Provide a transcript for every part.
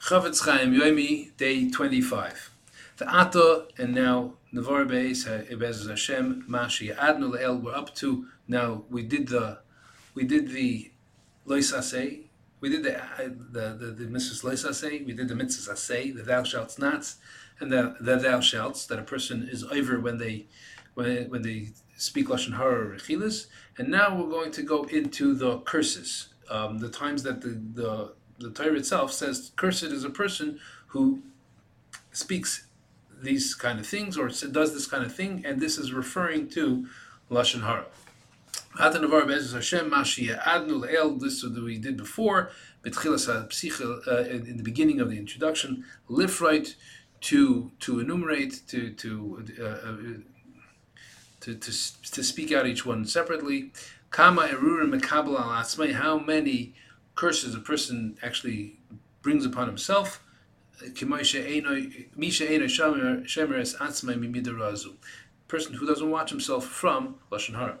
Chofetz Chaim Yomi, day 25. The Ato, and now Navar Beis, Ebez Hashem, Mashi Adnu El, we're up to, now we did the, we did the Lois Asay, we did the, the, the, the Mitzvahs Lois Asay, we did the Mitzvahs Asay, the Thou Shalt Not, and the, the Thou Shalt, that a person is over when they, when, when they speak Lashon Hara or Rechilas, and now we're going to go into the curses, um, the times that the, the the Torah itself says cursed is a person who speaks these kind of things or does this kind of thing, and this is referring to lashon hara. Hashem Adnu This is what we did before. Uh, in the beginning of the introduction, lifrite to to enumerate to to uh, uh, to, to, to speak out each one separately. Kama erurim mekabel al How many curses a person actually brings upon himself. Person who doesn't watch himself from lashon hara.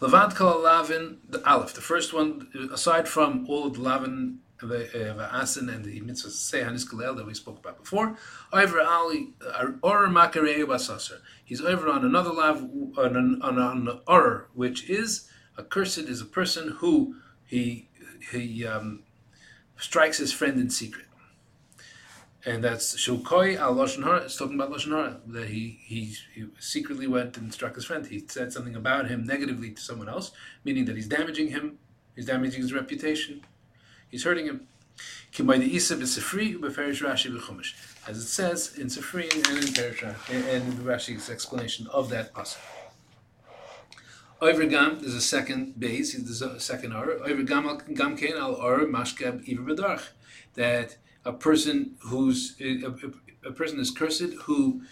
Levad kol the aleph. The first one, aside from all of the lavin the asin and the mitzvah say haniskalel that we spoke about before. Over ali or makarei basaser. He's over on another lav on an, on an or which is a cursed is a person who he he um, strikes his friend in secret. And that's Shulkoi al Lashon Hara. It's talking about Lashon Hara that he, he he secretly went and struck his friend. He said something about him negatively to someone else, meaning that he's damaging him. He's damaging his reputation. He's hurting him. As it says in Sifri and in and in Rashi's explanation of that pasuk. Overgam, there's a second base, there's a second order. Overgam gam kain al or mashkab iver that a person who's a, a, person is cursed who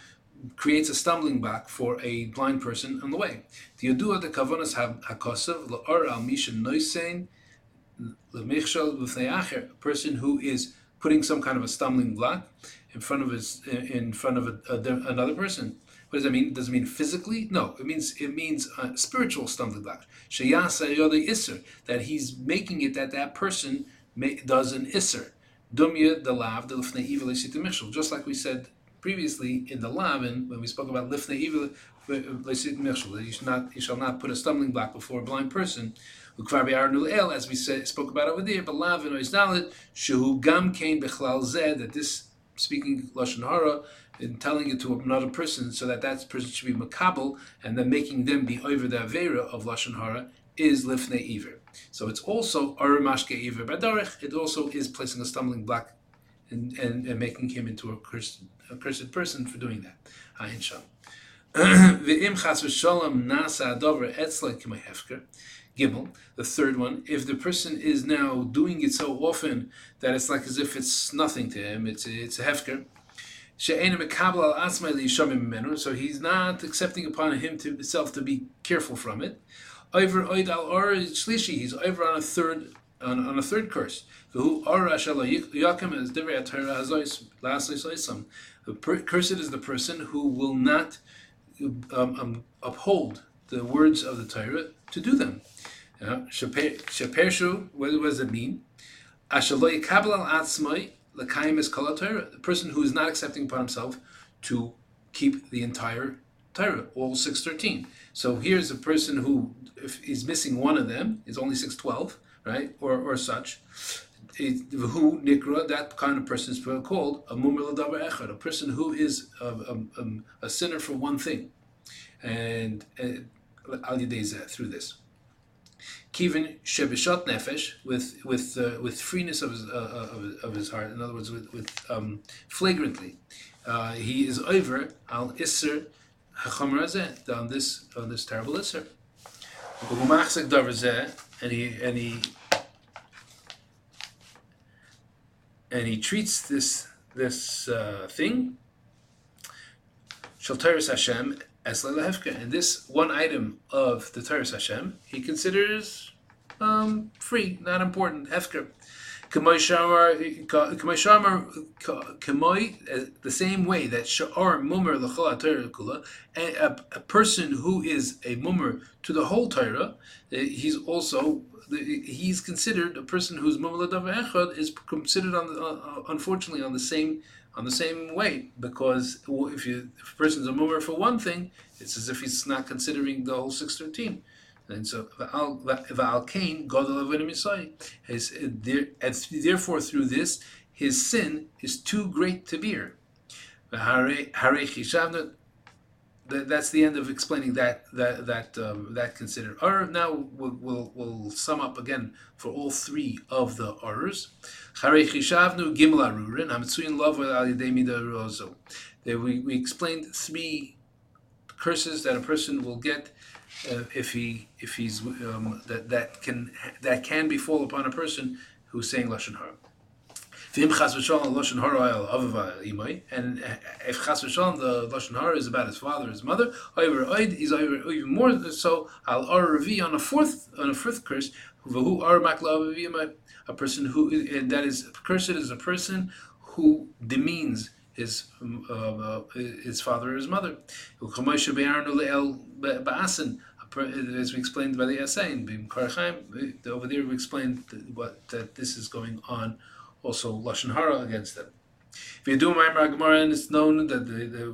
creates a stumbling block for a blind person on the way. The yadua the kavanas have hakosav la'or al mishan noisein a person who is putting some kind of a stumbling block in front of his in front of a, a, another person. What does that mean? Does it mean physically? No, it means it means spiritual stumbling block. Sheyasa that he's making it that that person may, does an isser. Dumya the lav the lifnei evil Just like we said previously in the lavin when we spoke about lifnei evil that you should not you shall not put a stumbling block before a blind person as we said, spoke about over there, but lavin oizdalid shehu gam kain bechlal zed that this speaking lashon hara and telling it to another person so that that person should be makabel and then making them be over the avera of lashon hara is lifnei iver. So it's also aramashke iver badarich. It also is placing a stumbling block and, and, and making him into a cursed, a cursed person for doing that. Ayin sham. V'im chas v'shalom nasa adover etzla k'may Gimel, the third one, if the person is now doing it so often that it's like as if it's nothing to him, it's it's a hefker. So he's not accepting upon him to himself to be careful from it. Over he's over on a third on, on a third curse. The cursed is the person who will not um, um, uphold the words of the Torah to do them. Shapershu, what does it mean? Ashaloy kabel al atzmai is. The person who is not accepting upon himself to keep the entire Torah, all six thirteen. So here's a person who, if he's missing one of them, is only six twelve, right, or or such. Who nikra that kind of person is called a mumir echad, a person who is a, a, a, sinner for one thing, and al through this. Kivin shebishot nefesh with with uh, with freeness of his, uh, uh, of, of, his heart. In other words, with, with um, flagrantly, uh, he is over al iser hachomer on this on this terrible iser. And he and he and he treats this this uh, thing Shalteris Hashem Esla Lehefka. And this one item of the Torah Hashem, he considers um, free, not important, Hefker. the same way that sha'ar mummer l'chol kula, a person who is a mummer to the whole Torah, eh, he's also he's considered a person who's mummer echad is considered on the, uh, unfortunately on the same on the same way because if you if a person's a mummer for one thing, it's as if he's not considering the whole six thirteen. And so the Va'al Cain, God of the Lord is uh, there, Therefore, through this, his sin is too great to bear. That's the end of explaining that that that um, that considered error. Now we'll, we'll, we'll sum up again for all three of the errors. We, we explained three curses that a person will get uh, if he if he's um, that that can that can befall upon a person who's saying lashon hara. And if chas v'shalom the lashon hara is about his father, his mother, he's even more so. Al ar on a fourth on a fourth curse. V'hu ar a person who and that is cursed is a person who demeans his uh, uh, his father or his mother. As we explained by the essay over there we explained what that this is going on, also lashon hara against them. If you do Maimar Gemara, and it's known that the, the,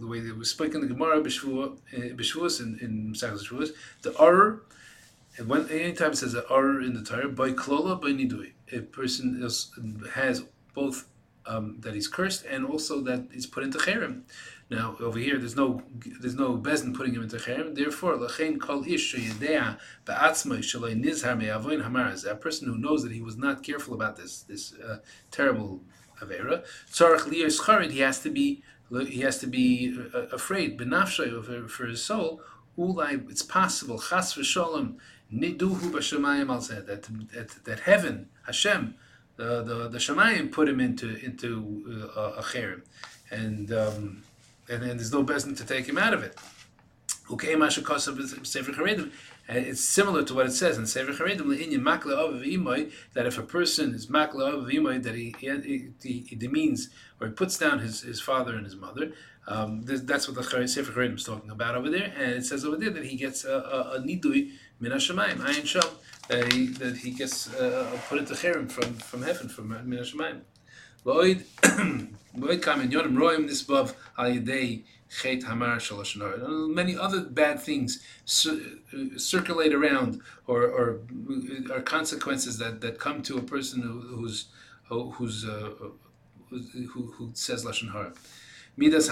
the way was spoken in the Gemara B'Shvuos eh, in in Masechus Shavuos, the Ar, and when anytime it says the Ar in the Torah, by Klola, by Nidui, a person is, has both um, that he's cursed and also that he's put into cherem. Now over here, there's no there's no bezin putting him into cherem. Therefore, lachein kol ish sheyedea. A person who knows that he was not careful about this this uh, terrible avera. Tzarach liyos charid. He has to be he has to be uh, afraid benafshay for, for his soul. Ulai, it's possible chas v'sholem niduhu b'shemayim al that that heaven Hashem the the the Shemayim put him into into uh, a cherem, and um, and then there's no bezin to take him out of it. Sefer Charedim. It's similar to what it says in Sefer Charedim that if a person is makla of imoy that he, he, he, he demeans or he puts down his, his father and his mother. Um, that's what the Sefer Charedim is talking about over there, and it says over there that he gets a, nidui min hashemayim ayin sham that he, gets uh, put into cherem from, from heaven, from Min HaShemayim. Many other bad things circulate around or, or are consequences that, that come to a person who, who's who's uh, who, who says lashon hara. Midas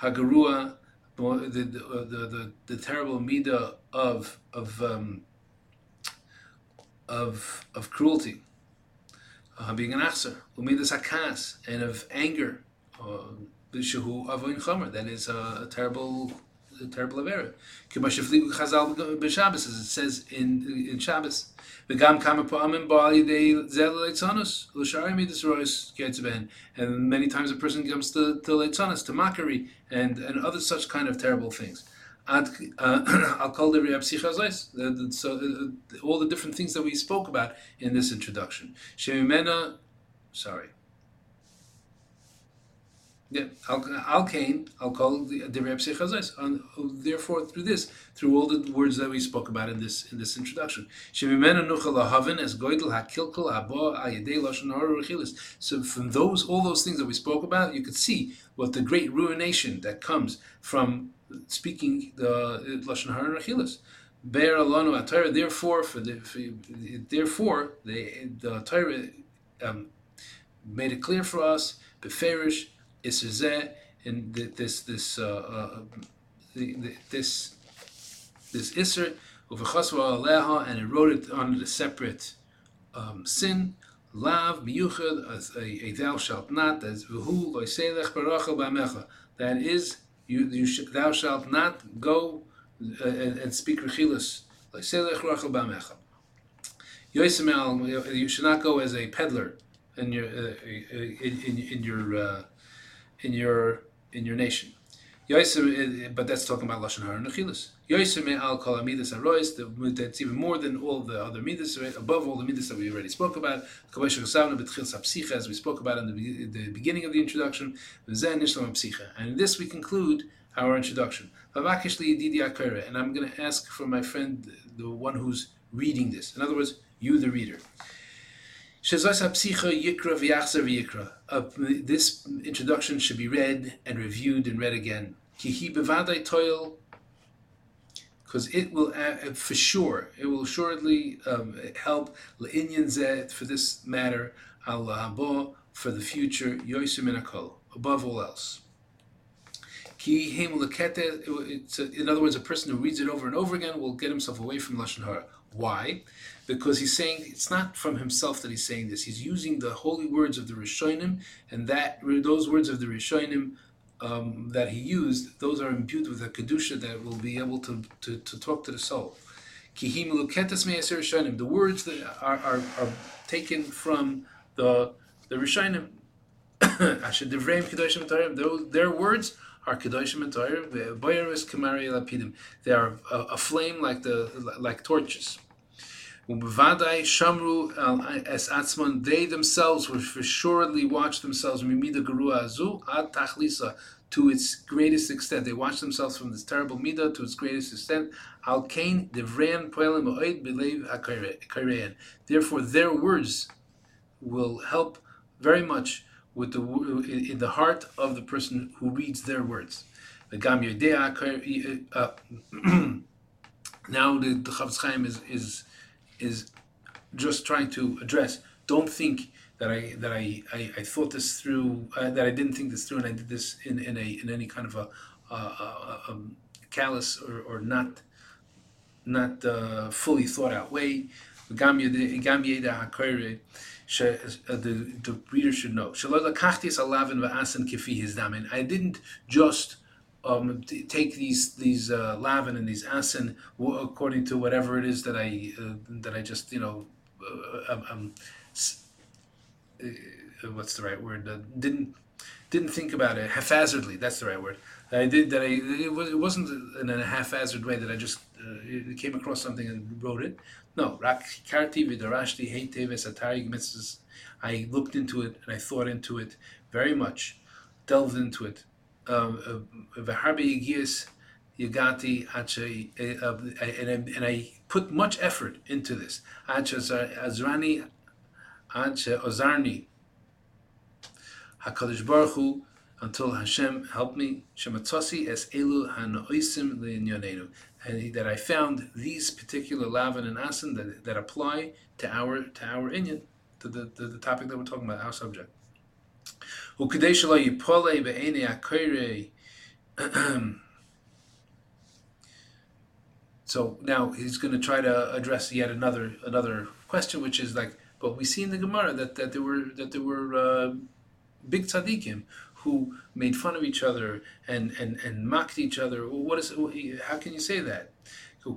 hagarua, the the, the the the terrible midah of of um, of of cruelty, uh, being an achser, umidas hakas, and of anger, uh, that is a, terrible, a terrible avera. Kimashifligu Chazal b'Shabbos, as it says in in Shabbos. V'gam kama pa'amim ba'al yidei zel leitzanus l'shari midas ketzben. And many times a person comes to to leitzanos, to mockery, and and other such kind of terrible things. Uh, So uh, all the different things that we spoke about in this introduction. Shemimena, sorry. Yeah, Al Kain, I'll call the Devrei Therefore, through this, through all the words that we spoke about in this in this introduction, So from those all those things that we spoke about, you could see what the great ruination that comes from speaking the lashon hara. Therefore, for the for, therefore the the um, made it clear for us. Beferish isuzeh in this this uh, uh, this this iser uvechasva aleha and it wrote it under the separate um, sin. Lav miyuchad as a, thou shalt not as v'hu loiselech barachel ba'mecha. That is you, you sh- thou shalt not go uh, and, and, speak rechilus like selech rachel bamecha. Yoisemel, you should not go as a peddler in your uh, in, in, in, your uh, in your in your nation. Eh, eh, but that's talking about lashon hara nechilas. Yoisim eh, al kol amidas arois. That's even more than all the other midas, above all the midas that we already spoke about. As we spoke about in the, the beginning of the introduction, and in this we conclude our introduction. And I'm going to ask for my friend, the one who's reading this. In other words, you, the reader. Uh, this introduction should be read and reviewed and read again. Because it will, uh, for sure, it will assuredly um, help for this matter, for the future, above all else. In other words, a person who reads it over and over again will get himself away from Lashon Hara. Why? Because he's saying it's not from himself that he's saying this. He's using the holy words of the Rishonim, and that those words of the Rishonim um, that he used, those are imbued with a kedusha that will be able to, to, to talk to the soul. The words that are, are, are taken from the the Rishonim, Asher devreim kedoshim. Those their words are kedoshim and Torah. They are a, a, flame like the like torches. Ubevadai shamru es atzman. They themselves will for surely watch themselves mimida gerua azu ad tachlisa to its greatest extent. They watch themselves from this terrible midah to its greatest extent. Al kain devran poelim oid believe Therefore, their words will help very much with the in the heart of the person who reads their words. Uh, Now the, the Chafetz Chaim is is is just trying to address. Don't think that I that I, I, I thought this through uh, that I didn't think this through and I did this in, in a in any kind of a, a, a, a callous or, or not not uh, fully thought out way. Uh, the, the reader should know. I didn't just um, take these these uh, lavin and these asin according to whatever it is that I uh, that I just you know uh, um, um uh, what's the right word uh, didn't didn't think about it haphazardly. That's the right word. I did that. I it, was, it wasn't in a haphazard way that I just uh, came across something and wrote it. No, Rakarti vidarashti heitev esatari mitzvahs. I looked into it and I thought into it very much, delved into it. Um, uh, and I put much effort into this. azrani ozarni Hakadosh Baruch Hu until Hashem helped me. Shematzasi es elu hanoisim le'inyanenu and that I found these particular lavin and asin that, that apply to our to our inyan, to the, the, the topic that we're talking about, our subject. so now he's going to try to address yet another another question, which is like, but we see in the Gemara that, that there were that there were uh, big tzaddikim who made fun of each other and, and, and mocked each other. What is how can you say that? Uh,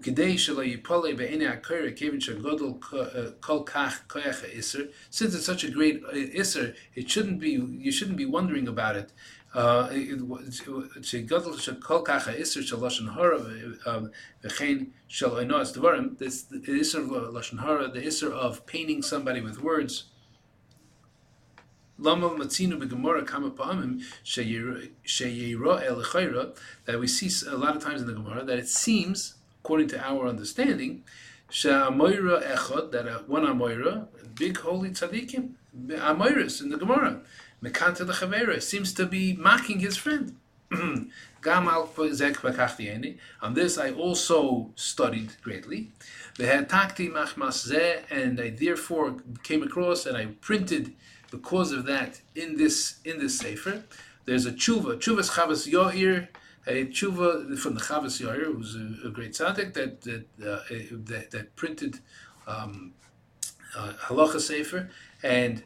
Since it's such a great uh, iser, it shouldn't be. You shouldn't be wondering about it. Uh, um, this the iser of lashon hara, the iser of painting somebody with words. That we see a lot of times in the Gemara that it seems, according to our understanding, She'amoira Echad that one Amoira, big holy tzaddikim, Amoiris in the Gemara, Mekanta Lechavera seems to be mocking his friend. On this I also studied greatly. They had Takti Machmas Ze, and I therefore came across and I printed because of that in this in this sefer. There's a tshuva, tshuva's Chavas Yair, a tshuva from the Chavas Yair, who's a, a great tzaddik that that, uh, that, that printed um, uh, halacha sefer, and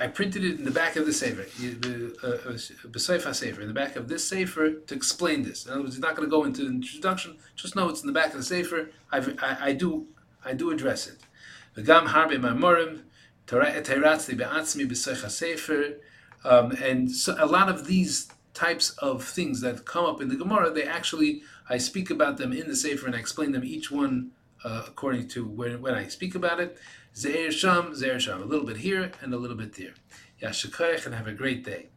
I printed it in the back of the sefer, B'Seifa uh, sefer, in the back of this sefer to explain this. In other words, he's not going to go into the introduction. Just know it's in the back of the sefer. I, I, do I do address it. V'gam harbe mamorim um, and so a lot of these types of things that come up in the Gemara, they actually I speak about them in the Sefer and I explain them each one uh, according to when, when I speak about it. Zeir Sham, Zeir Sham, a little bit here and a little bit there. Yashikayach and have a great day.